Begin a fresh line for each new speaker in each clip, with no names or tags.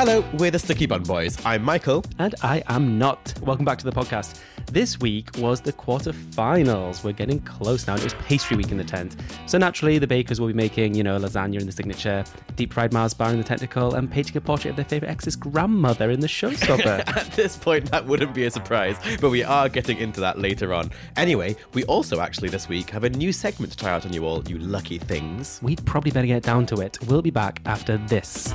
Hello, we're the Sticky Bun Boys. I'm Michael.
And I am not. Welcome back to the podcast. This week was the quarterfinals. We're getting close now. It was pastry week in the tent. So naturally, the bakers will be making, you know, lasagna in the signature, deep fried Mars bar in the technical, and painting a portrait of their favourite ex's grandmother in the showstopper.
At this point, that wouldn't be a surprise, but we are getting into that later on. Anyway, we also actually this week have a new segment to try out on you all, you lucky things.
We'd probably better get down to it. We'll be back after this.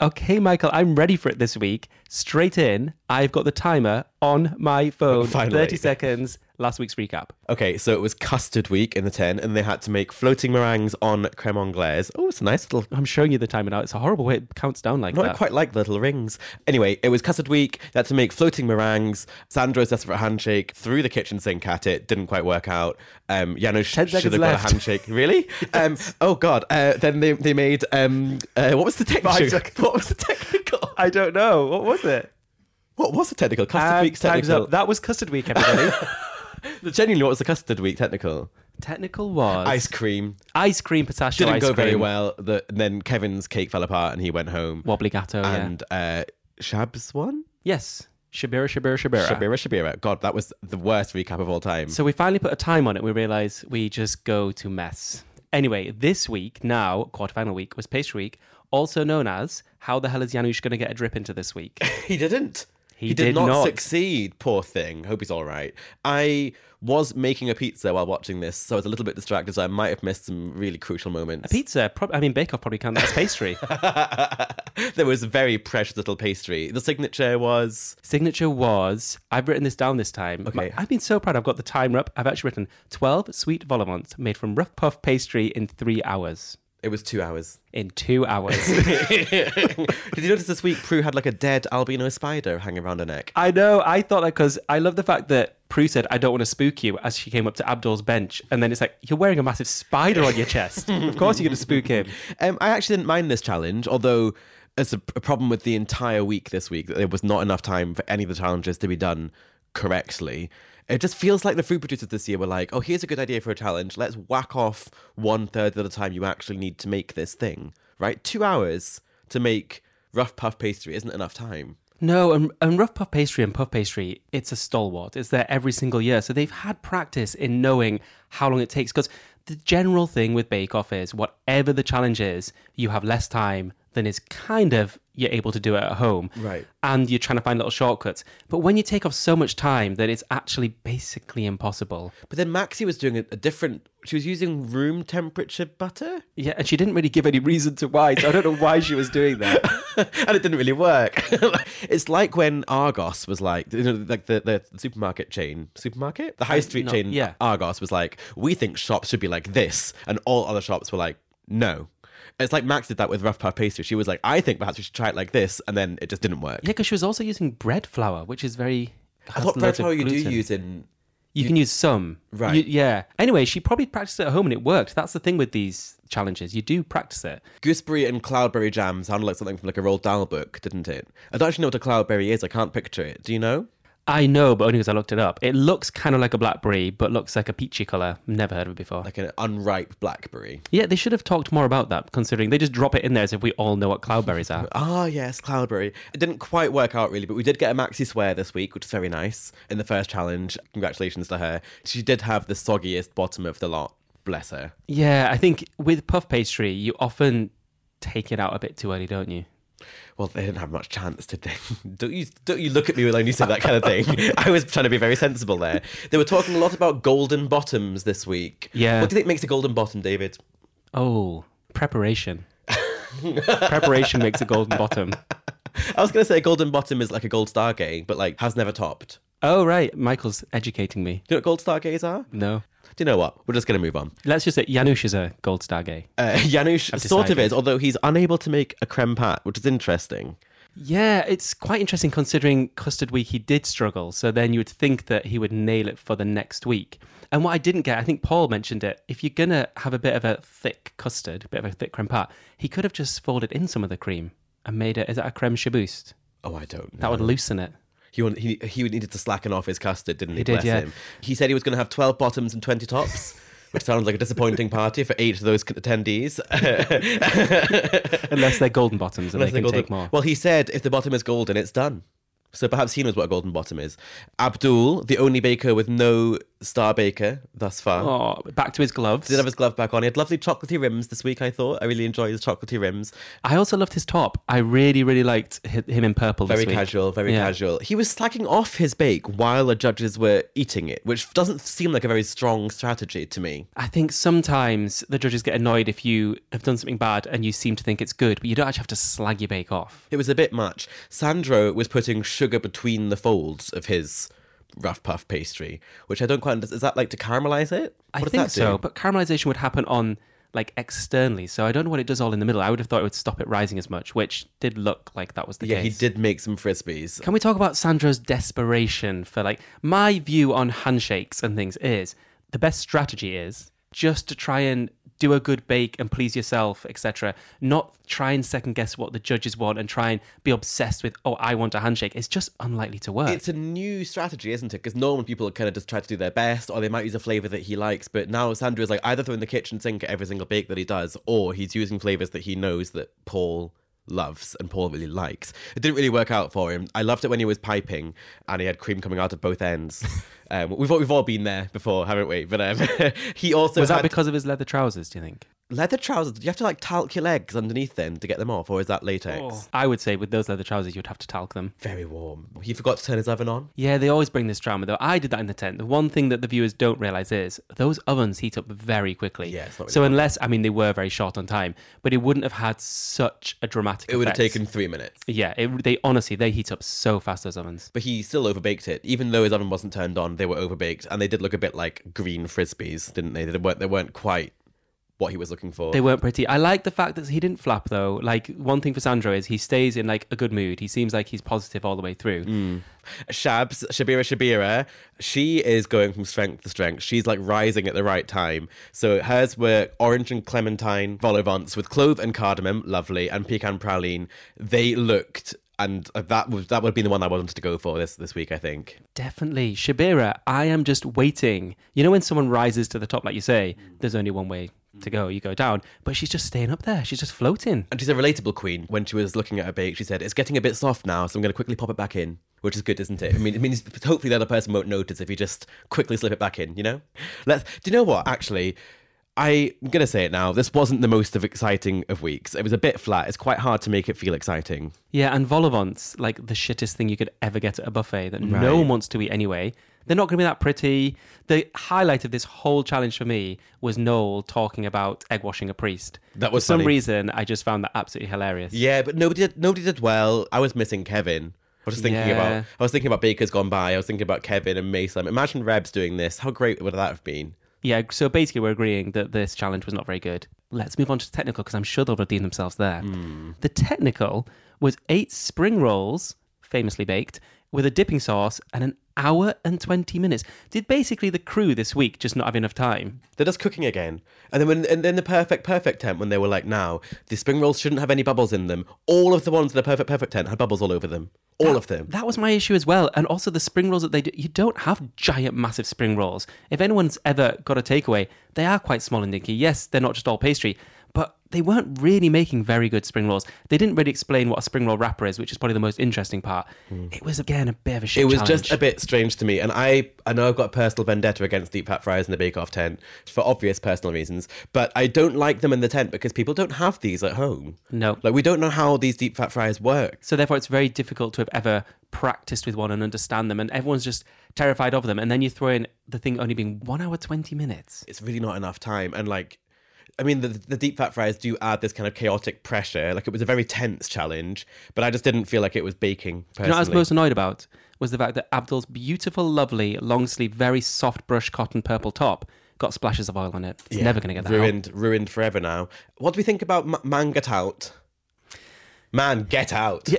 Okay, Michael, I'm ready for it this week. Straight in, I've got the timer on my phone.
Finally.
30 seconds, last week's recap.
Okay, so it was custard week in the 10, and they had to make floating meringues on creme anglaise. Oh, it's a nice little
I'm showing you the timer now. It's a horrible way it counts down like
No, I quite like the little rings. Anyway, it was custard week. They had to make floating meringues. Sandro's desperate handshake threw the kitchen sink at it. Didn't quite work out. Um,
Ten
should have got a handshake. Really? um, oh God. Uh, then they they made um, uh, what was the technical? What was the technical?
I don't know. What was it?
What was the technical? Custard
And
week's technical.
up. That was custard week, everybody.
Genuinely, what was the custard week technical?
Technical was
Ice cream.
ice cream pistachio
Didn't
ice
go very
cream.
well. The, and then Kevin's cake fell apart and he went home.
Wobbly gateau, yeah.
and uh, Shab's one.
Yes. Syabira, Syabira, Syabira.
Syabira Syabira. God, that was the worst recap of all time.
So we finally put a time on it. We realised we just go to mess. Anyway, this week, now, quarterfinal week, was pastry week, also known as How the hell is Janusz going to get a drip into this week?
He didn't.
He
did,
did
not,
not.
succeed. Poor thing. Hope he's all right. I was making a pizza while watching this, so I was a little bit distracted. So I might have missed some really crucial moments.
A pizza, prob- I mean, Bake Off probably count that as pastry.
there was a very precious little pastry. The signature was
Signature was, I've written this down this time.
Okay.
I've been so proud. I've got the timer up. I've actually written 12 sweet vol au made from rough puff pastry in three hours.
It was two hours.
In two hours.
Did you notice this week Prue had like a dead albino spider hanging around her neck?
I know. I thought that because I love the fact that Prue said, I don't want to spook you as she came up to Abdul's bench. And then it's like, you're wearing a massive spider on your chest. of course you're going to spook him.
Um, I actually didn't mind this challenge, although it's a, a problem with the entire week this week that there was not enough time for any of the challenges to be done correctly. It just feels like the food producers this year were like, oh, here's a good idea for a challenge. Let's whack off one third of the time you actually need to make this thing, right? Two hours to make rough puff pastry isn't enough time.
No, and, and rough puff pastry and puff pastry, it's a stalwart. It's there every single year. So they've had practice in knowing how long it takes. Because the general thing with Bake Off is whatever the challenge is, you have less time than is kind of you're able to do it at home.
Right.
And you're trying to find little shortcuts. But when you take off so much time that it's actually basically impossible.
But then Maxy was doing a, a different, she was using room temperature butter.
Yeah, and she didn't really give any reason to why. So I don't know why she was doing that.
and it didn't really work. it's like when Argos was like, you know, like the, the supermarket chain, supermarket, the high street
no,
chain.
yeah.
Argos was like, we think shops should be like this, and all other shops were like, no. It's like Max did that with rough puff pastry. She was like, I think perhaps we should try it like this, and then it just didn't work.
Yeah, because she was also using bread flour, which is very.
I thought bread flour you do use in.
You can use some.
Right.
You- yeah. Anyway, she probably practiced it at home and it worked. That's the thing with these challenges. You do practice it.
Gooseberry and cloudberry jam sounded like something from like a Roald Dahl book, didn't it? I don't actually know what a cloudberry is. I can't picture it. Do you know?
I know, but only because I looked it up. It looks kind of like a blackberry, but looks like a peachy color. Never heard of it before.
Like an unripe blackberry.
yeah, they should have talked more about that, considering they just drop it in there as if we all know what cloudberries are.
Ah, yes, Cloudberry. It didn't quite work out really, but we did get a Maxy Swear this week, which is very nice. In the first challenge, congratulations to her. She did have the soggiest bottom of the lot. Bless her.
Yeah, I think with puff pastry, you often take it out a bit too early, don't you?
Well, they didn't have much chance, did they? don't you don't you look at me when you say that kind of thing? I was trying to be very sensible there. They were talking a lot about golden bottoms this week.
Yeah.
What do you think makes a golden bottom, David?
Oh, preparation. preparation makes a golden bottom.
I was going to say a golden bottom is like a gold star gay, but like has never topped.
Oh, right. Michael's educating me.
Do you know what gold star gays are?
No.
Do you know what? We're just going to move on.
Let's just say Janusz is a gold star gay.
Uh, Janusz sort of is, although he's unable to make a creme pat, which is interesting.
Yeah, it's quite interesting considering custard week he did struggle. So then you would think that he would nail it for the next week. And what I didn't get, I think Paul mentioned it. If you're gonna have a bit of a thick custard, a bit of a thick creme pat, he could have just folded in some of the cream and made it. Is that a creme chiboust?
Oh, I don't know.
That would loosen it.
He, want- he, he needed to slacken off his custard, didn't he?
He did,
Bless
yeah.
him. He said he was going to have 12 bottoms and 20 tops, which sounds like a disappointing party for eight of those attendees.
Unless they're golden bottoms and
Unless
they can
golden-
take more.
Well, he said if the bottom is golden, it's done. So perhaps he knows what a golden bottom is. Abdul, the only baker with no star baker thus far.
Oh, back to his gloves.
Did have his glove back on. He had lovely chocolatey rims this week, I thought. I really enjoyed his chocolatey rims.
I also loved his top. I really, really liked him in purple
Very
this week.
casual, very
Yeah.
casual. He was slacking off his bake while the judges were eating it, which doesn't seem like a very strong strategy to me.
I think sometimes the judges get annoyed if you have done something bad and you seem to think it's good, but you don't actually have to slag your bake off.
It was a bit much. Sandro was putting sugar between the folds of his rough puff pastry, which I don't quite understand. Is that like to caramelize it?
I
What does
think so, but caramelization would happen on like externally, so I don't know what it does all in the middle. I would have thought it would stop it rising as much, which did look like that was the case.
Yeah, he did make some frisbees.
Can we talk about Sandro's desperation for like my view on handshakes and things is the best strategy is just to try and do a good bake and please yourself, etc. Not try and second guess what the judges want and try and be obsessed with, oh, I want a handshake. It's just unlikely to work.
It's a new strategy, isn't it? Because normally people kind of just try to do their best, or they might use a flavor that he likes. But now Sandro is like either throwing the kitchen sink at every single bake that he does, or he's using flavors that he knows that Paul loves and Paul really likes. It didn't really work out for him. I loved it when he was piping and he had cream coming out of both ends. um, we've all, we've all been there before, haven't we? But um, he also
Was that
had
because of his leather trousers, do you think?
Leather trousers. Do you have to like talc your legs underneath them to get them off, or is that latex? Oh.
I would say with those leather trousers, you'd have to talc them.
Very warm. He forgot to turn his oven on.
Yeah, they always bring this drama though. I did that in the tent. The one thing that the viewers don't realize is those ovens heat up very quickly.
Yeah, it's not really
so unless I mean they were very short on time, but it wouldn't have had such a dramatic.
It would have taken three minutes.
Yeah, it, they honestly they heat up so fast those ovens.
But he still overbaked it, even though his oven wasn't turned on. They were overbaked, and they did look a bit like green frisbees, didn't they? They weren't. They weren't quite what he was looking for.
They weren't pretty. I like the fact that he didn't flap though. Like one thing for Sandro is he stays in like a good mood. He seems like he's positive all the way through.
Mm. Shabs, Syabira Syabira, she is going from strength to strength. She's like rising at the right time. So hers were orange and clementine vol au with clove and cardamom, lovely, and pecan praline. They looked, and that was that would have been the one I wanted to go for this this week. I think.
Definitely. Syabira, I am just waiting. You know, when someone rises to the top, like you say, there's only one way to go. You go down. But she's just staying up there. She's just floating.
And she's a relatable queen. When she was looking at her bake, she said, "It's getting a bit soft now, so I'm going to quickly pop it back in." Which is good, isn't it? I mean, it means hopefully the other person won't notice if you just quickly slip it back in. You know? Let's. Do you know what? Actually, I'm going to say it now. This wasn't the most of exciting of weeks. It was a bit flat. It's quite hard to make it feel exciting.
Yeah, and vol au vents, like the shittest thing you could ever get at a buffet that no one wants to eat anyway. They're not going to be that pretty. The highlight of this whole challenge for me was Noel talking about egg washing a priest.
That was
For some
funny.
reason, I just found that absolutely hilarious.
Yeah, but nobody did. Nobody did well. I was missing Kevin. I was just thinking
Yeah.
about. I was thinking about Baker's gone by. I was thinking about Kevin and Maisam. Imagine Rebs doing this. How great would that have been?
Yeah, so basically, we're agreeing that this challenge was not very good. Let's move on to the technical because I'm sure they'll redeem themselves there. Hmm. The technical was eight spring rolls, famously baked, with a dipping sauce and an hour and 20 minutes. Did basically the crew this week just not have enough time?
They're just cooking again. And then when and then the perfect perfect tent when they were like, now the spring rolls shouldn't have any bubbles in them. All of the ones in the perfect perfect tent had bubbles all over them. All of them.
That was my issue as well. And also the spring rolls that they do, you don't have giant, massive spring rolls. If anyone's ever got a takeaway, they are quite small and dinky. Yes, they're not just all pastry, they weren't really making very good spring rolls. They didn't really explain what a spring roll wrapper is, which is probably the most interesting part. Hmm. It was again a bit of a shit.
It was
challenge.
just a bit strange to me, and I I know I've got a personal vendetta against deep fat fries in the Bake Off tent for obvious personal reasons, but I don't like them in the tent because people don't have these at home.
No.
like we don't know how these deep fat fries work.
So therefore, it's very difficult to have ever practiced with one and understand them, and everyone's just terrified of them. And then you throw in the thing only being one hour twenty minutes.
It's really not enough time, and like. I mean, the, the deep fat fries do add this kind of chaotic pressure. Like it was a very tense challenge, but I just didn't feel like it was baking. Personally.
You know what I was most annoyed about was the fact that Abdul's beautiful, lovely, long sleeve, very soft brush cotton purple top got splashes of oil on it. It's
Yeah,
never going to get that out.
ruined, ruined forever now. What do we think about M- Man Get Out? Man, get out.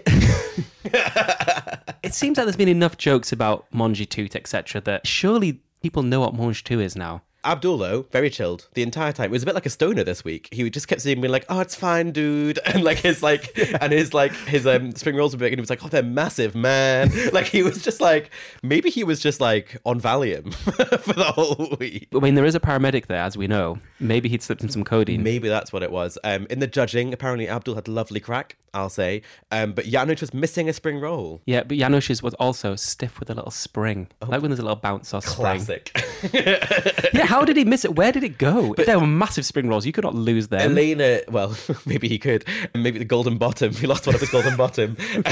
It seems like there's been enough jokes about mange tout, etc., that surely people know what mange tout is now.
Abdul, though, very chilled the entire time. It was a bit like a stoner this week. He just kept saying, being like, "Oh, it's fine, dude," and like his like, and his like his um spring rolls were big, and he was like, "Oh, they're massive, man." like he was just like, maybe he was just like on Valium for the whole week.
I mean, there is a paramedic there, as we know. Maybe he'd slipped in some codeine.
Maybe that's what it was. Um, in the judging, apparently Abdul had a lovely crack. I'll say, um, but Janusz was missing a spring roll.
Yeah, but Janusz's was also stiff with a little spring. like when there's a little bounce or spring.
Oh. Classic.
Yeah, how did he miss it? Where did it go? If there were massive spring rolls. You could not lose them.
Elena, well, maybe he could. Maybe the golden bottom. He lost one of his golden bottom.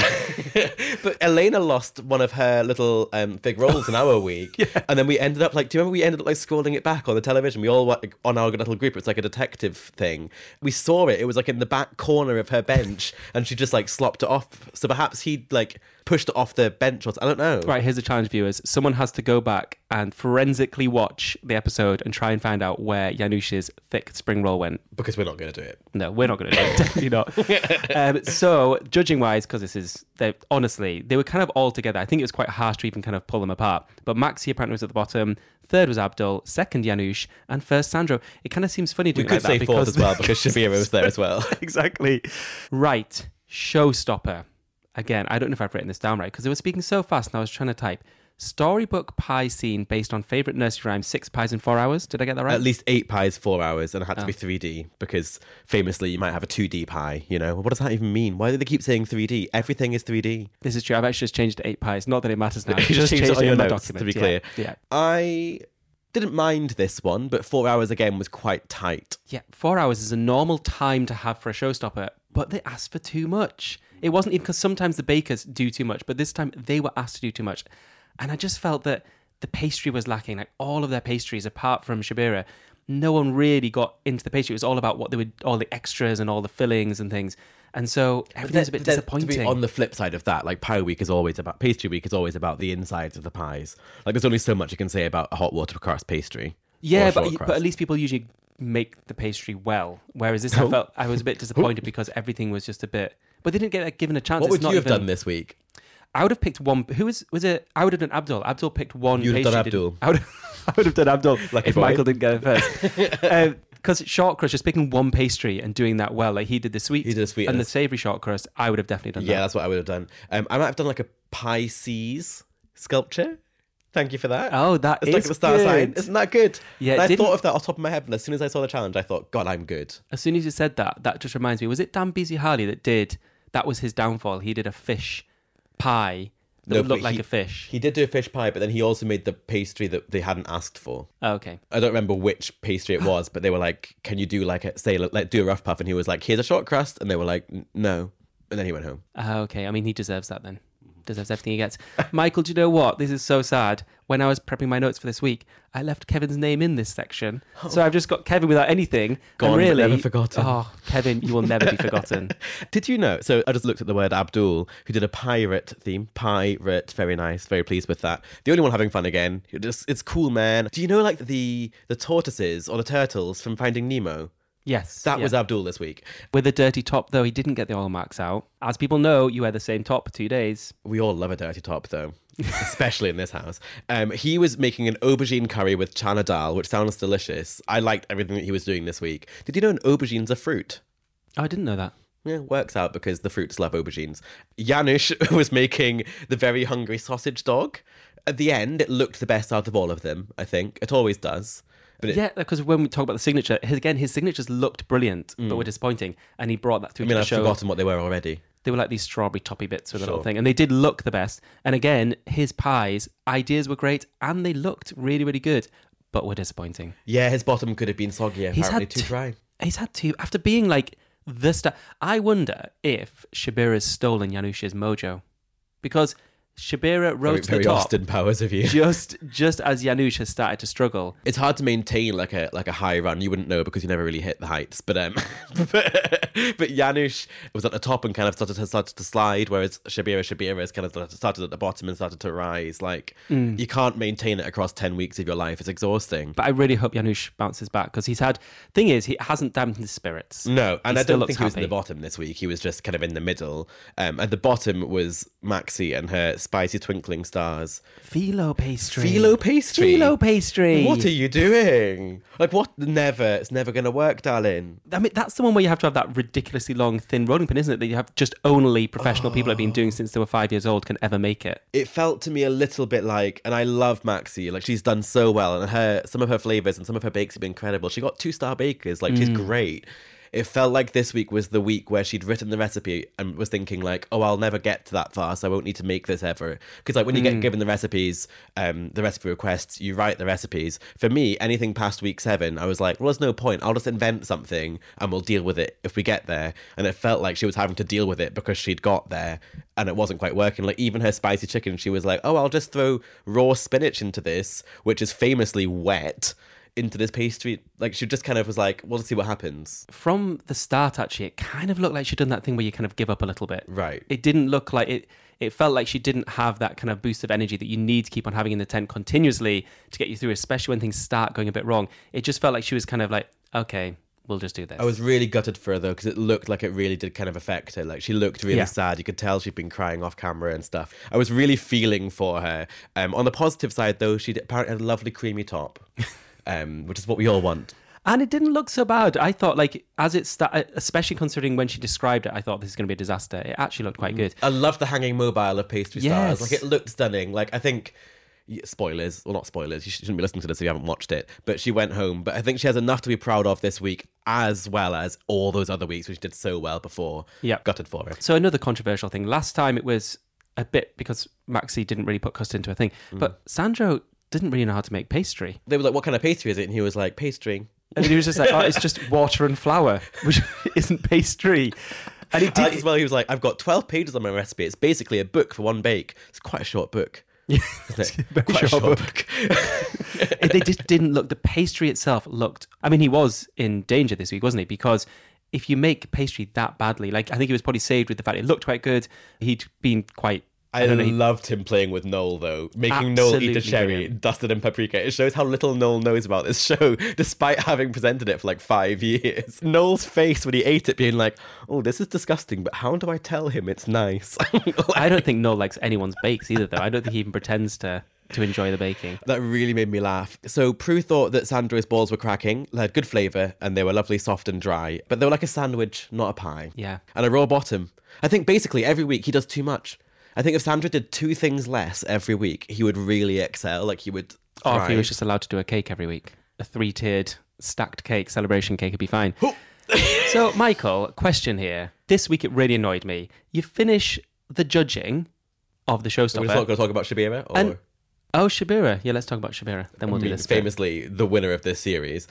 but Elena lost one of her little um, fig rolls in our week. And then we ended up like, do you remember we ended up like scrolling it back on the television? We all were like, on our little group. It's like a detective thing. We saw it. It was like in the back corner of her bench, and she just like slopped it off. So perhaps he like pushed it off the bench or I don't know.
Right, here's a challenge, viewers. Someone has to go back and forensically watch the episode and try and find out where Janusz's thick spring roll went.
Because we're not going to do it.
No, we're not going to do it. Definitely not. um, so, judging wise, because this is, honestly, they were kind of all together. I think it was quite harsh to even kind of pull them apart. But Maxy apparently was at the bottom. Third was Abdul. Second, Janusz, And first, Sandro. It kind of seems funny to
We could
like
say
that
fourth
because
as well because Syabira was there as well.
exactly. Right. Showstopper. Again, I don't know if I've written this down right because they were speaking so fast and I was trying to type. Storybook pie scene based on favourite nursery rhyme, six pies in four hours. Did I get that right?
At least eight pies, four hours, and it had to
Oh.
be 3D because famously you might have a 2D pie. You know, what does that even mean? Why do they keep saying 3D? Everything is 3D.
This is true. I've actually just changed it to eight pies. Not that it matters now.
You just changed it on
in
your
my
notes, to
document.
be
Yeah,
clear.
Yeah.
I didn't mind this one, but four hours again was quite tight.
Yeah. Four hours is a normal time to have for a showstopper, but they asked for too much. It wasn't even because sometimes the bakers do too much, but this time they were asked to do too much. And I just felt that the pastry was lacking. Like all of their pastries, apart from Syabira, no one really got into the pastry. It was all about what they would, all the extras and all the fillings and things. And so everything was a bit disappointing.
To be on the flip side of that, like pie week is always about pastry week is always about the insides of the pies. Like there's only so much you can say about a hot water crust pastry.
Yeah, but,
short
but at least people usually make the pastry well. Whereas this, I felt I was a bit disappointed because everything was just a bit. But they didn't get like, given a chance.
What
It's
would
not
you have
even-
done this week?
I would have picked one. Who was was it? I would have done Abdul. Abdul picked one.
You'd have done Abdul.
I would. I would have done Abdul if
boy.
Michael didn't get it first. Because short crust, just picking one pastry and doing that well, like he did the sweet,
He did the sweet
and the savoury short crust. I would have definitely done that.
Yeah,
that.
that's what I would have done. Um, I might have done like a Pisces sculpture. Thank you for that.
Oh, that
it's like
is
the star sign.
good.
Isn't that good?
Yeah,
And I thought of that off the top of my head, and as soon as I saw the challenge, I thought, God, I'm good.
As soon as you said that, that just reminds me. Was it Dan Beasley Harling that did? That was his downfall. He did a fish pie that
No,
would look like
he-
a fish.
He did do a fish pie, but then he also made the pastry that they hadn't asked for.
Oh, okay.
I don't remember which pastry it was, but they were like, "Can you do like a say like do a rough puff?" And he was like, "Here's a short crust," and they were like, "No," and then he went home.
Uh, okay. I mean, he deserves that then. Deserves everything he gets. Michael, do you know what? This is so sad. When I was prepping my notes for this week, I left Kevin's name in this section. So I've just got Kevin without anything.
Gone,
and really,
never forgotten.
Oh, Kevin, you will never be forgotten.
Did you know? So I just looked at the word Abdul, who did a pirate theme. Pirate, very nice, very pleased with that. The only one having fun again. Just, it's cool, man. Do you know like the the tortoises or the turtles from Finding Nemo?
Yes.
That
yeah.
was Abdul this week.
With a dirty top, though, he didn't get the oil marks out. As people know, you wear the same top for two days.
We all love a dirty top, though, especially in this house. Um, he was making an aubergine curry with chana dal, which sounds delicious. I liked everything that he was doing this week. Did you know an aubergine's a fruit?
Oh, I didn't know that.
Yeah, works out because the fruits love aubergines. Janusz was making the very hungry sausage dog. At the end, it looked the best out of all of them, I think. It always does. But it,
Yeah, because when we talk about the signature, his, again, his signatures looked brilliant, but were disappointing. And he brought that through
Mm. I mean, I've
show.
forgotten what they were already.
They were like these strawberry toppy bits with a little thing. And they did look the best. And again, his pies, ideas were great and they looked really, really good, but were disappointing.
Yeah, his bottom could have been soggier,
He's
apparently
had
too
t-
dry.
He's had to, after being like the star. I wonder if Syabira's stolen Janusz's mojo. Because Syabira rose
Very,
to
very
the top
Austin Powers of you.
just just as Janusz has started to struggle.
It's hard to maintain like a like a high run. You wouldn't know because you never really hit the heights. But um, but, but Janusz was at the top and kind of started to started to slide, whereas Syabira Syabira has kind of started at the bottom and started to rise. Like you can't maintain it across ten weeks of your life. It's exhausting.
But I really hope Janusz bounces back because he's had. Thing is, he hasn't dampened his spirits.
No, and
He
I don't think he was in the bottom this week. He was just kind of in the middle. Um, at the bottom was Maxy and her spicy twinkling stars.
filo pastry.
filo pastry.
filo pastry.
What are you doing? Like what? Never. It's never gonna work, darling.
I mean, that's the one where you have to have that ridiculously long, thin rolling pin, isn't it? That you have just only professional people have been doing since they were five years old can ever make it.
it felt to me a little bit like, and I love Maxy, like she's done so well, and her some of her flavors and some of her bakes have been incredible. She got two star bakers, like she's mm. great. It felt like this week was the week where she'd written the recipe and was thinking like, oh, I'll never get to that far, so I won't need to make this ever. Because like when you get given the recipes, um, the recipe requests, you write the recipes. For me, anything past week seven, I was like, well, there's no point. I'll just invent something and we'll deal with it if we get there. And it felt like she was having to deal with it because she'd got there and it wasn't quite working. Like even her spicy chicken, she was like, "Oh, I'll just throw raw spinach into this, which is famously wet, into this pastry." Like she just kind of was like, "We'll see what happens."
From the start, actually, it kind of looked like she'd done that thing where you kind of give up a little bit.
Right.
It didn't look like it. It felt like she didn't have that kind of boost of energy that you need to keep on having in the tent continuously to get you through, especially when things start going a bit wrong. It just felt like she was kind of like, okay, we'll just do this.
I was really gutted for her though because it looked like it really did kind of affect her. Like she looked really
Yeah.
sad. You could tell she'd been crying off camera and stuff. I was really feeling for her. Um, on the positive side though, she apparently had a lovely creamy top, um, which is what we all want.
And it didn't look so bad. I thought, like, as it started, especially considering when she described it, I thought this is going to be a disaster. It actually looked quite good.
I love the hanging mobile of pastry
Yes.
stars. Like it looked stunning. Like I think spoilers, well not spoilers. You shouldn't be listening to this if you haven't watched it. But she went home. But I think she has enough to be proud of this week, as well as all those other weeks which did so well before.
Yeah.
gutted for her.
So another controversial thing. Last time it was a bit because Maxy didn't really put custard into a thing,
Mm.
but Sandro didn't really know how to make pastry.
They were like, "What kind of pastry is it?" And he was like, "Pastry."
And he was just like, oh, it's just water and flour, which isn't pastry. And he
like
did.
as well. He was like, "I've got twelve pages on my recipe. It's basically a book for one bake. It's quite a short book."
Yeah,
Isn't it?
very
Quite a
short
short
book.
book.
they just didn't look. The pastry itself looked. I mean, he was in danger this week, wasn't he? Because if you make pastry that badly, like I think he was probably saved with the fact it looked quite good. He'd been quite. I,
I,
he- um,
loved him playing with Noel though, making Noel eat a cherry
brilliant.
dusted in paprika. It shows how little Noel knows about this show, despite having presented it for like five years. Noel's face when he ate it, being like, "Oh, this is disgusting," but how do I tell him it's nice?
I don't think Noel likes anyone's bakes either, though. I don't think he even pretends to to enjoy the baking.
That really made me laugh. So Prue thought that Sandro's balls were cracking. They had good flavour and they were lovely, soft and dry. But they were like a sandwich, not a pie.
Yeah.
And a raw bottom. I think basically every week he does too much. I think if Sandro did two things less every week, he would really excel. Like he would.
Or if he was just allowed to do a cake every week, a three tiered stacked cake, celebration cake would be fine. so, Michael, question here. This week it really annoyed me. You finish the judging of the
showstopper. We're not going to talk about Syabira. Or,
And- Oh, Syabira. Yeah, let's talk about Syabira. Then we'll
I
do
mean,
this. bit.
famously the winner of this series. Um,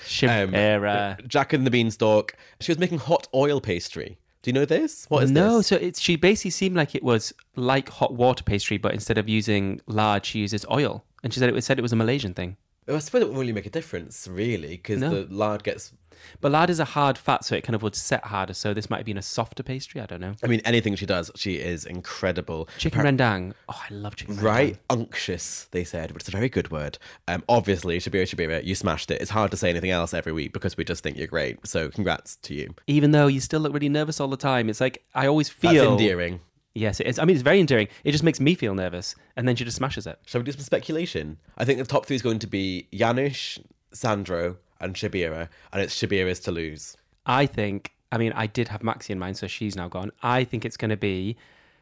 Syabira.
Jack and the Beanstalk. She was making hot oil pastry. Do you know this? What is this?
no,
this?
so it's she basically seemed like it was like hot water pastry, but instead of using lard, she uses oil. And she said it was said it was a Malaysian thing.
I suppose it won't really make a difference, really, because
No.
the lard gets.
But lard is a hard fat, so it kind of would set harder. So this might have been a softer pastry. I don't know.
I mean, anything she does, she is incredible.
Chicken rendang. Oh, I love chicken rendang.
Right, unctuous, they said, which is a very good word. Um, obviously, Syabira Syabira, you smashed it. It's hard to say anything else every week because we just think you're great. So, congrats to you.
Even though you still look really nervous all the time, it's like I always
That's
feel
endearing.
Yes, it is. I mean, it's very endearing. It just makes me feel nervous, and then she just smashes it.
Shall we do some speculation? I think the top three is going to be Janusz, Sandro, and Syabira, and it's Syabira's to lose.
I think. I mean, I did have Maxy in mind, so she's now gone. I think it's going to be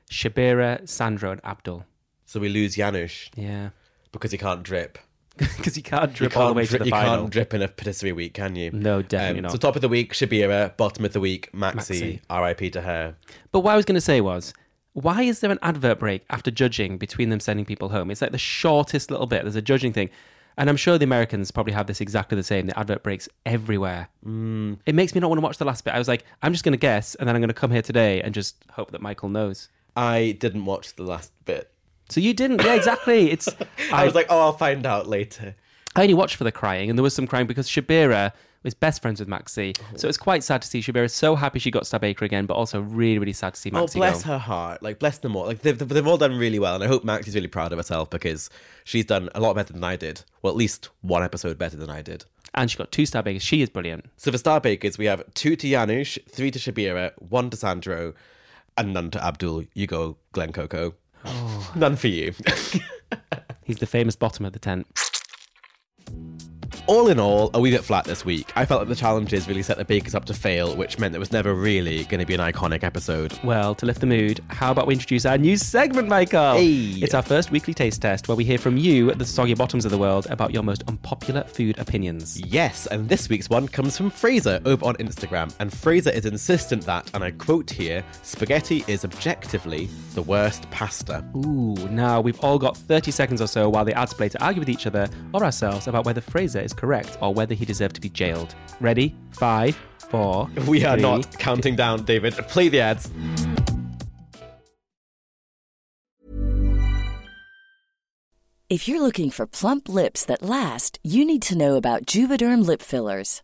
Syabira, Sandro, and Abdul.
So we lose Janusz
Yeah,
because he can't drip.
because you can't
You
drip all the way
dri-
to the
you
final.
can't drip in a patisserie week, can you? Um,
No, definitely not.
So top of the week, Syabira. Bottom of the week, Maxy.
Maxy.
R.I.P. to her.
But what I was going to say was, why is there an advert break after judging between them sending people home? It's like the shortest little bit. There's a judging thing. And I'm sure the Americans probably have this exactly the same. The advert breaks everywhere. Mm. It makes me not want to watch the last bit. I was like, I'm just going to guess, and then I'm going to come here today and just hope that Michael knows.
I didn't watch the last bit.
So you didn't? Yeah, exactly. It's
I, was like, oh, I'll find out later.
I only watched for the crying, and there was some crying because Syabira was best friends with Maxy. Oh. So it's quite sad to see Syabira so happy she got Star Baker again, but also really, really sad to see oh, Maxy
Oh, bless
go.
her heart. Like, bless them all. Like, they've, they've all done really well. And I hope Max is really proud of herself because she's done a lot better than I did. Well, at least one episode better than I did.
And she got two Star Bakers. She is brilliant.
So for Star Bakers, we have two to Janusz, three to Syabira, one to Sandro, and none to Abdul. You go, Glen Coco. Oh. None for you.
He's the famous bottom of the tent.
All in all, a wee bit flat this week. I felt like the challenges really set the bakers up to fail, which meant there was never really going to be an iconic episode.
Well, to lift the mood, how about we introduce our new segment, Michael?
Hey.
It's our first weekly taste test where we hear from you, the soggy bottoms of the world, about your most unpopular food opinions.
Yes, and this week's one comes from Fraser over on Instagram. And Fraser is insistent that, and I quote here, spaghetti is objectively the worst pasta.
Ooh, now we've all got 30 seconds or so while the ads play to argue with each other or ourselves about whether Fraser is correct or whether he deserved to be jailed. Ready? Five, four.
We are
three.
not counting down, David. Play the ads.
If you're looking for plump lips that last, you need to know about Juvederm lip fillers.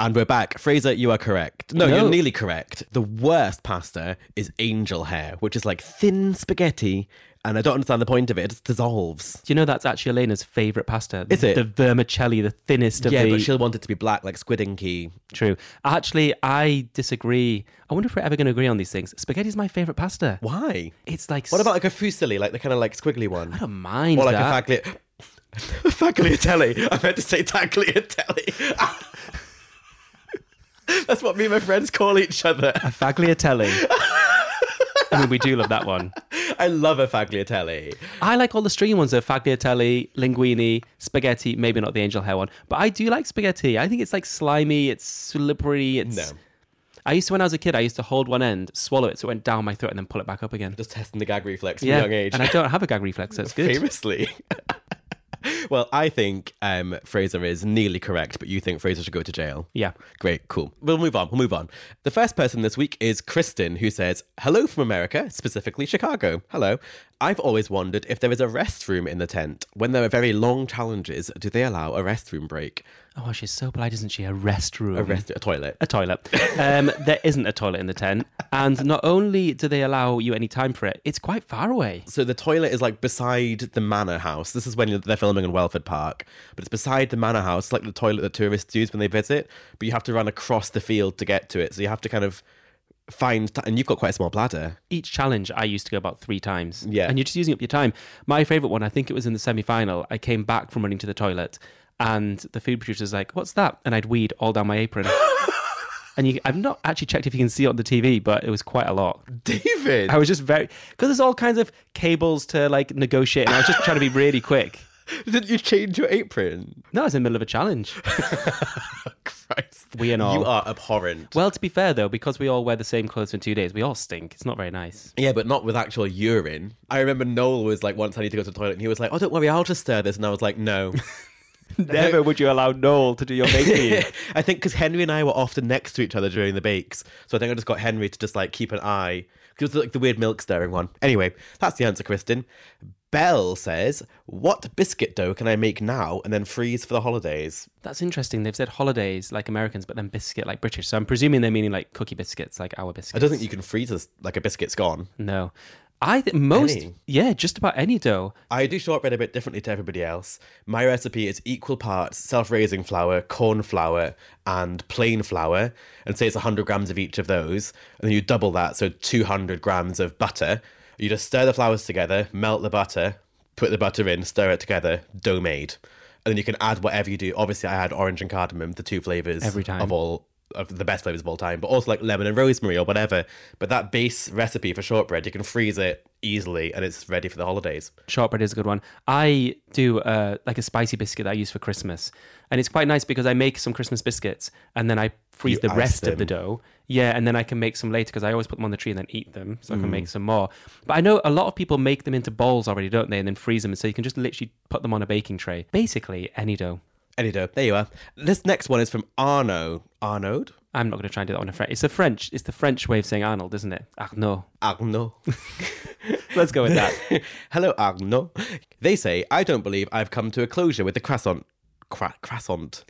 And we're back. Fraser, you are correct. No,
No.
you're nearly correct. The worst pasta is angel hair, which is like thin spaghetti, and I don't understand the point of it. It just dissolves.
Do you know that's actually Elena's favourite pasta?
Is it?
The vermicelli, the thinnest of
yeah,
the...
but she'll want it to be black, like squid inky.
True. Actually, I disagree. I wonder if we're ever going to agree on these things. Spaghetti's my favourite pasta.
Why?
It's like...
What about like a fusilli, like the kind of like squiggly one?
I don't mind
or like
that.
a fagli- fagliatelli. I meant to say tagliatelli. That's what me and my friends call each other.
A fagliatelli. I mean, we do love that one.
I love a fagliatelli.
I like all the stringy ones, though. Fagliatelli, linguine, spaghetti, maybe not the angel hair one. But I do like spaghetti. I think it's like slimy, it's slippery, it's...
No.
I used to, when I was a kid, I used to hold one end, swallow it so it went down my throat and then pull it back up again.
Just testing the gag reflex from
yeah,
a young age.
and I don't have a gag reflex, so it's good.
Famously. Well, I think um, Fraser is nearly correct, but you think Fraser should go to jail.
Yeah.
Great, cool. We'll move on. We'll move on. The first person this week is Kristen, who says, Hello from America, specifically Chicago. Hello. I've always wondered if there is a restroom in the tent. When there are very long challenges, do they allow a restroom break?
Oh, she's so polite, isn't she? A restroom.
A rest a toilet.
a toilet. Um, there isn't a toilet in the tent. And not only do they allow you any time for it, it's quite far away.
So the toilet is like beside the manor house. This is when they're filming in Welford Park, but it's beside the manor house, like the toilet that tourists use when they visit. But you have to run across the field to get to it, so you have to kind of find. T- and you've got quite a small bladder.
Each challenge, I used to go about three times.
Yeah.
And you're just using up your time. My favourite one, I think it was in the semi final. I came back from running to the toilet and the food producer's like, What's that? And I'd weed all down my apron. and you, I've not actually checked if you can see it on the TV, but it was quite a lot.
David,
I was just very, because there's all kinds of cables to like negotiate. And I was just trying to be really quick.
did you change your apron?
No, I was in the middle of a challenge.
Christ,
We and all.
You are abhorrent.
Well, to be fair though, because we all wear the same clothes for two days, we all stink. It's not very nice.
Yeah, but not with actual urine. I remember Noel was like, once I need to go to the toilet, and he was like, "Oh, don't worry, I'll just stir this," and I was like, "No."
Never would you allow Noel to do your baking.
I think because Henry and I were often next to each other during the bakes, so I think I just got Henry to just like keep an eye because it was like the weird milk stirring one. Anyway, that's the answer, Kristen. Belle says, "What biscuit dough can I make now and then freeze for the holidays?"
That's interesting. They've said holidays like Americans, but then biscuit like British. So I'm presuming they're meaning like cookie biscuits, like our biscuits.
I don't think you can freeze this like a biscuit's gone.
No. I think most,
Any?
yeah, just about any dough.
I do shortbread a bit differently to everybody else. My recipe is equal parts self-raising flour, corn flour, and plain flour, and say it's 100 grams of each of those, and then you double that, so 200 grams of butter. You just stir the flours together, melt the butter, put the butter in, stir it together, dough made. And then you can add whatever you do. Obviously, I add orange and cardamom, the two flavors
Every time.
of all of the best flavors of all time, but also like lemon and rosemary or whatever. But that base recipe for shortbread, you can freeze it easily, and it's ready for the holidays.
Shortbread is a good one. I do uh, like a spicy biscuit that I use for Christmas. And it's quite nice because I make some Christmas biscuits and then I freeze
You
the rest of the dough. Yeah, and then I can make some later because I always put them on the tree and then eat them so I
Mm.
can make some more. But I know a lot of people make them into balls already, don't they? And then freeze them. So you can just literally put them on a baking tray. Basically, any dough.
Any dough. There you are. This next one is from Arno. Arnaud?
I'm not going to try and do that on a French. It's a French. It's the French way of saying Arnold, isn't it? Arnaud.
Arnaud.
Let's go with that.
Hello, Arnaud. They say, I don't believe I've come to a closure with the croissant. Cra- croissant.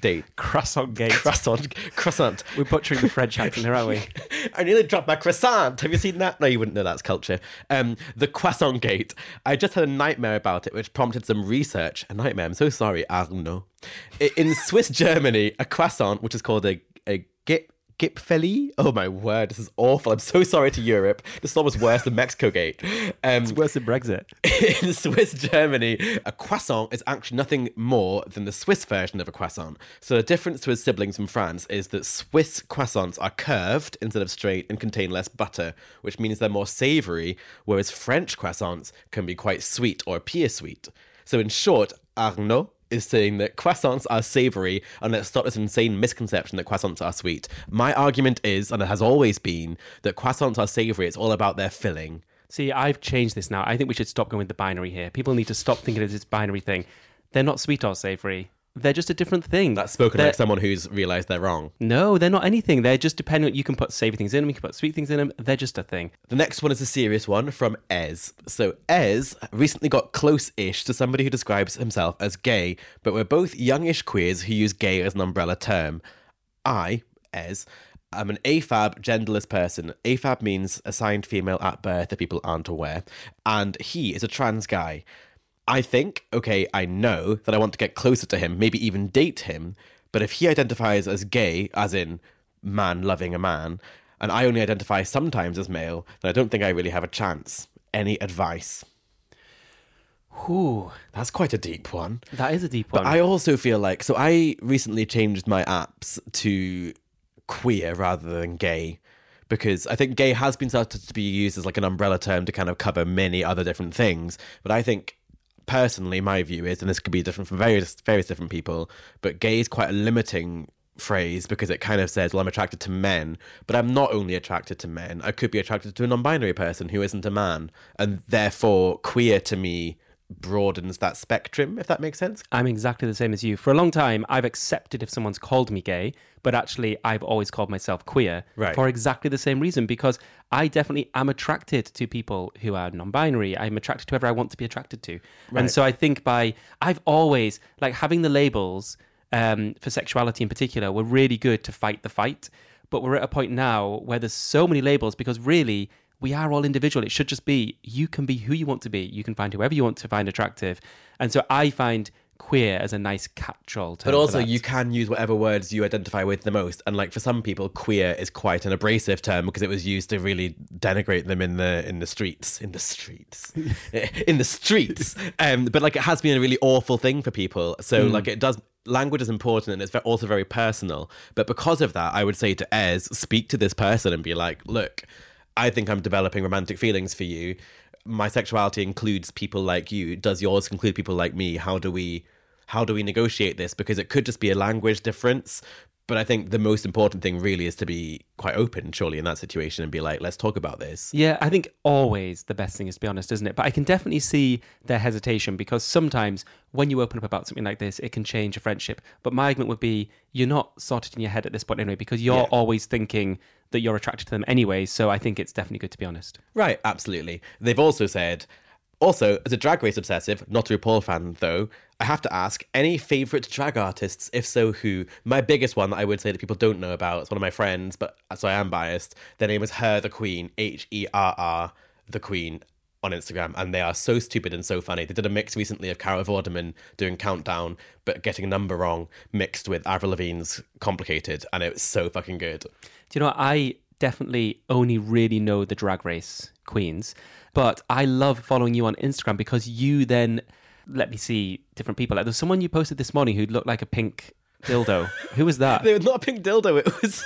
Date.
Croissant gate.
Croissant. Croissant.
We're butchering the French accent here, aren't we?
I nearly dropped my croissant. Have you seen that? No, you wouldn't know that's culture. Um, the croissant gate. I just had a nightmare about it, which prompted some research. A nightmare. I'm so sorry, Arno. In Swiss Germany, a croissant, which is called a Gipfeli. Oh my word, this is awful. I'm so sorry to Europe. This is almost worse than Mexico Gate. Um,
Worse than Brexit.
in Swiss Germany, a croissant is actually nothing more than the Swiss version of a croissant. So the difference to its siblings from France is that Swiss croissants are curved instead of straight and contain less butter, which means they're more savory, whereas French croissants can be quite sweet or appear sweet. So in short, Arnaud is saying that croissants are savory and let's stop this insane misconception that croissants are sweet. My argument is, and it has always been, that croissants are savory. It's all about their filling.
See, I've changed this now. I think we should stop going with the binary here. People need to stop thinking of this binary thing. They're not sweet or savory. They're just a different thing.
That's spoken
They're-
like someone who's realised they're wrong.
No, they're not anything. They're just dependent. You can put savory things in them. You can put sweet things in them. They're just a thing.
The next one is a serious one from Ez. So Ez recently got close-ish to somebody who describes himself as gay, but we're both youngish queers who use gay as an umbrella term. I, Ez, am an AFAB genderless person. AFAB means assigned female at birth if people aren't aware, and he is a trans guy. I think, okay, I know that I want to get closer to him, maybe even date him, but if he identifies as gay, as in man loving a man, and I only identify sometimes as male, then I don't think I really have a chance. Any advice?
Whew,
That's quite a deep one.
that is a deep one.
But I also feel like so I recently changed my apps to queer rather than gay because I think gay has been started to be used as like an umbrella term to kind of cover many other different things. But I think personally, my view is, and this could be different for various various different people, but gay is quite a limiting phrase because it kind of says, well, I'm attracted to men, but I'm not only attracted to men. I could be attracted to a non-binary person who isn't a man, and therefore queer to me broadens that spectrum, if that makes sense.
I'm exactly the same as you. For a long time, I've accepted if someone's called me gay, but actually, I've always called myself queer
Right.
for exactly the same reason because I definitely am attracted to people who are non binary. I'm attracted to whoever I want to be attracted to. And so I think by, I've always, like, having the labels um, for sexuality in particular were really good to fight the fight. But we're at a point now where there's so many labels because really, we are all individual. It should just be you can be who you want to be. You can find whoever you want to find attractive. And so I find queer as a nice catch-all term.
But also, you can use whatever words you identify with the most. And like for some people, queer is quite an abrasive term because it was used to really denigrate them in the in the streets, in the streets, in the streets. Um, but like it has been a really awful thing for people. So like it does. Language is important and it's also very personal. But because of that, I would say to Ez, speak to this person and be like, look, I think I'm developing romantic feelings for you. My sexuality includes people like you. Does yours include people like me? How do we how do we negotiate this? Because it could just be a language difference. But I think the most important thing really is to be quite open, surely, in that situation and be like, let's talk about this.
Yeah, I think always the best thing is to be honest, isn't it? But I can definitely see their hesitation because sometimes when you open up about something like this, it can change a friendship. But my argument would be you're not sorted in your head at this point anyway because you're
Yeah.
always thinking that you're attracted to them anyway. So I think it's definitely good to be honest.
Right, absolutely. They've also said, also, as a drag race obsessive, not a RuPaul fan though, I have to ask any favourite drag artists? If so, who? My biggest one that I would say that people don't know about, it's one of my friends, but so I am biased. Their name is Her the Queen, H E R R, the Queen on Instagram, and they are so stupid and so funny. They did a mix recently of Carol Vorderman doing Countdown, but getting a number wrong, mixed with Avril Lavigne's Complicated, and it was so fucking good.
Do you know what? I definitely only really know the drag race queens, but I love following you on Instagram because you then let me see different people. Like there's someone you posted this morning who looked like a pink dildo. Who was that?
They were not a pink dildo. It was.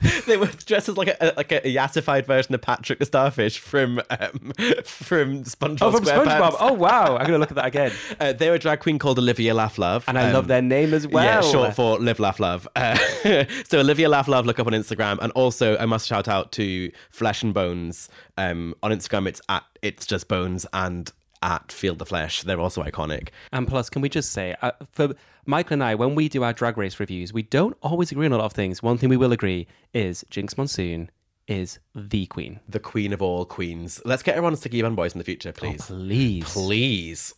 they were dressed as like a like a yassified version of Patrick the Starfish from um, from SpongeBob
Oh, from. SpongeBob. Oh, wow. I'm going to look at that again.
Uh, they're a drag queen called Olivia Laugh Love,
And I
Um,
love their name as well.
Yeah, short for Live Laugh Love. Uh, so Olivia Laugh Love, look up on Instagram, and also I must shout out to Flesh and Bones. Um, on Instagram, it's at it's just bones and at Feel the Flesh. They're also iconic.
And plus, can we just say, uh, for Michael and I, when we do our drag race reviews, we don't always agree on a lot of things. One thing we will agree is Jinkx Monsoon is the queen.
The queen of all queens. Let's get her on Sticky Bun Boys in the future, please.
Please.
Please.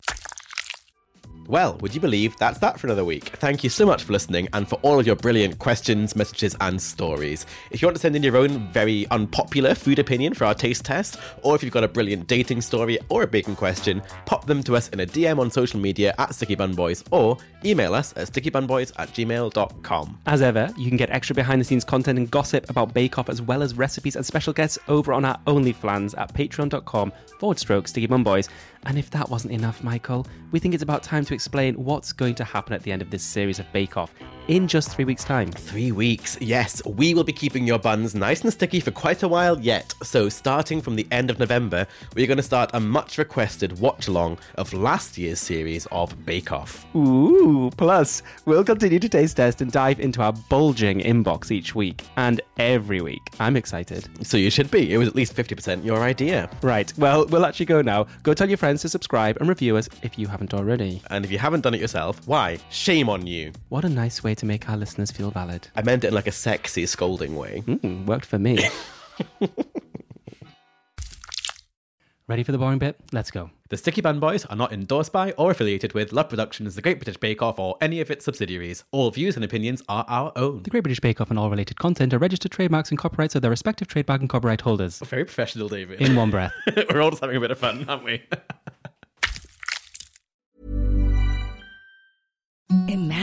Well, would you believe that's that for another week? Thank you so much for listening and for all of your brilliant questions, messages, and stories. If you want to send in your own very unpopular food opinion for our taste test, or if you've got a brilliant dating story or a baking question, pop them to us in a DM on social media at Sticky Bun Boys or email us at stickybunboys at gmail.com.
As ever, you can get extra behind the scenes content and gossip about Bake Off as well as recipes and special guests over on our OnlyFlans at patreon.com forward stroke Sticky Bun Boys. And if that wasn't enough, Michael, we think it's about time to explain what's going to happen at the end of this series of Bake Off in just three weeks' time.
Three weeks, yes. We will be keeping your buns nice and sticky for quite a while yet. So, starting from the end of November, we're going to start a much requested watch along of last year's series of Bake Off.
Ooh, plus, we'll continue to taste test and dive into our bulging inbox each week and every week. I'm excited.
So, you should be. It was at least 50% your idea.
Right, well, we'll actually go now. Go tell your friends to subscribe and review us if you haven't already.
And if you haven't done it yourself, why? Shame on you.
What a nice way to make our listeners feel valid.
I meant it in like a sexy, scolding way.
Mm, worked for me. Ready for the boring bit? Let's go.
The Sticky Bun Boys are not endorsed by or affiliated with Love Productions, The Great British Bake Off, or any of its subsidiaries. All views and opinions are our own.
The Great British Bake Off and all related content are registered trademarks and copyrights of their respective trademark and copyright holders.
Very professional, David.
In one breath.
We're all just having a bit of fun, aren't we?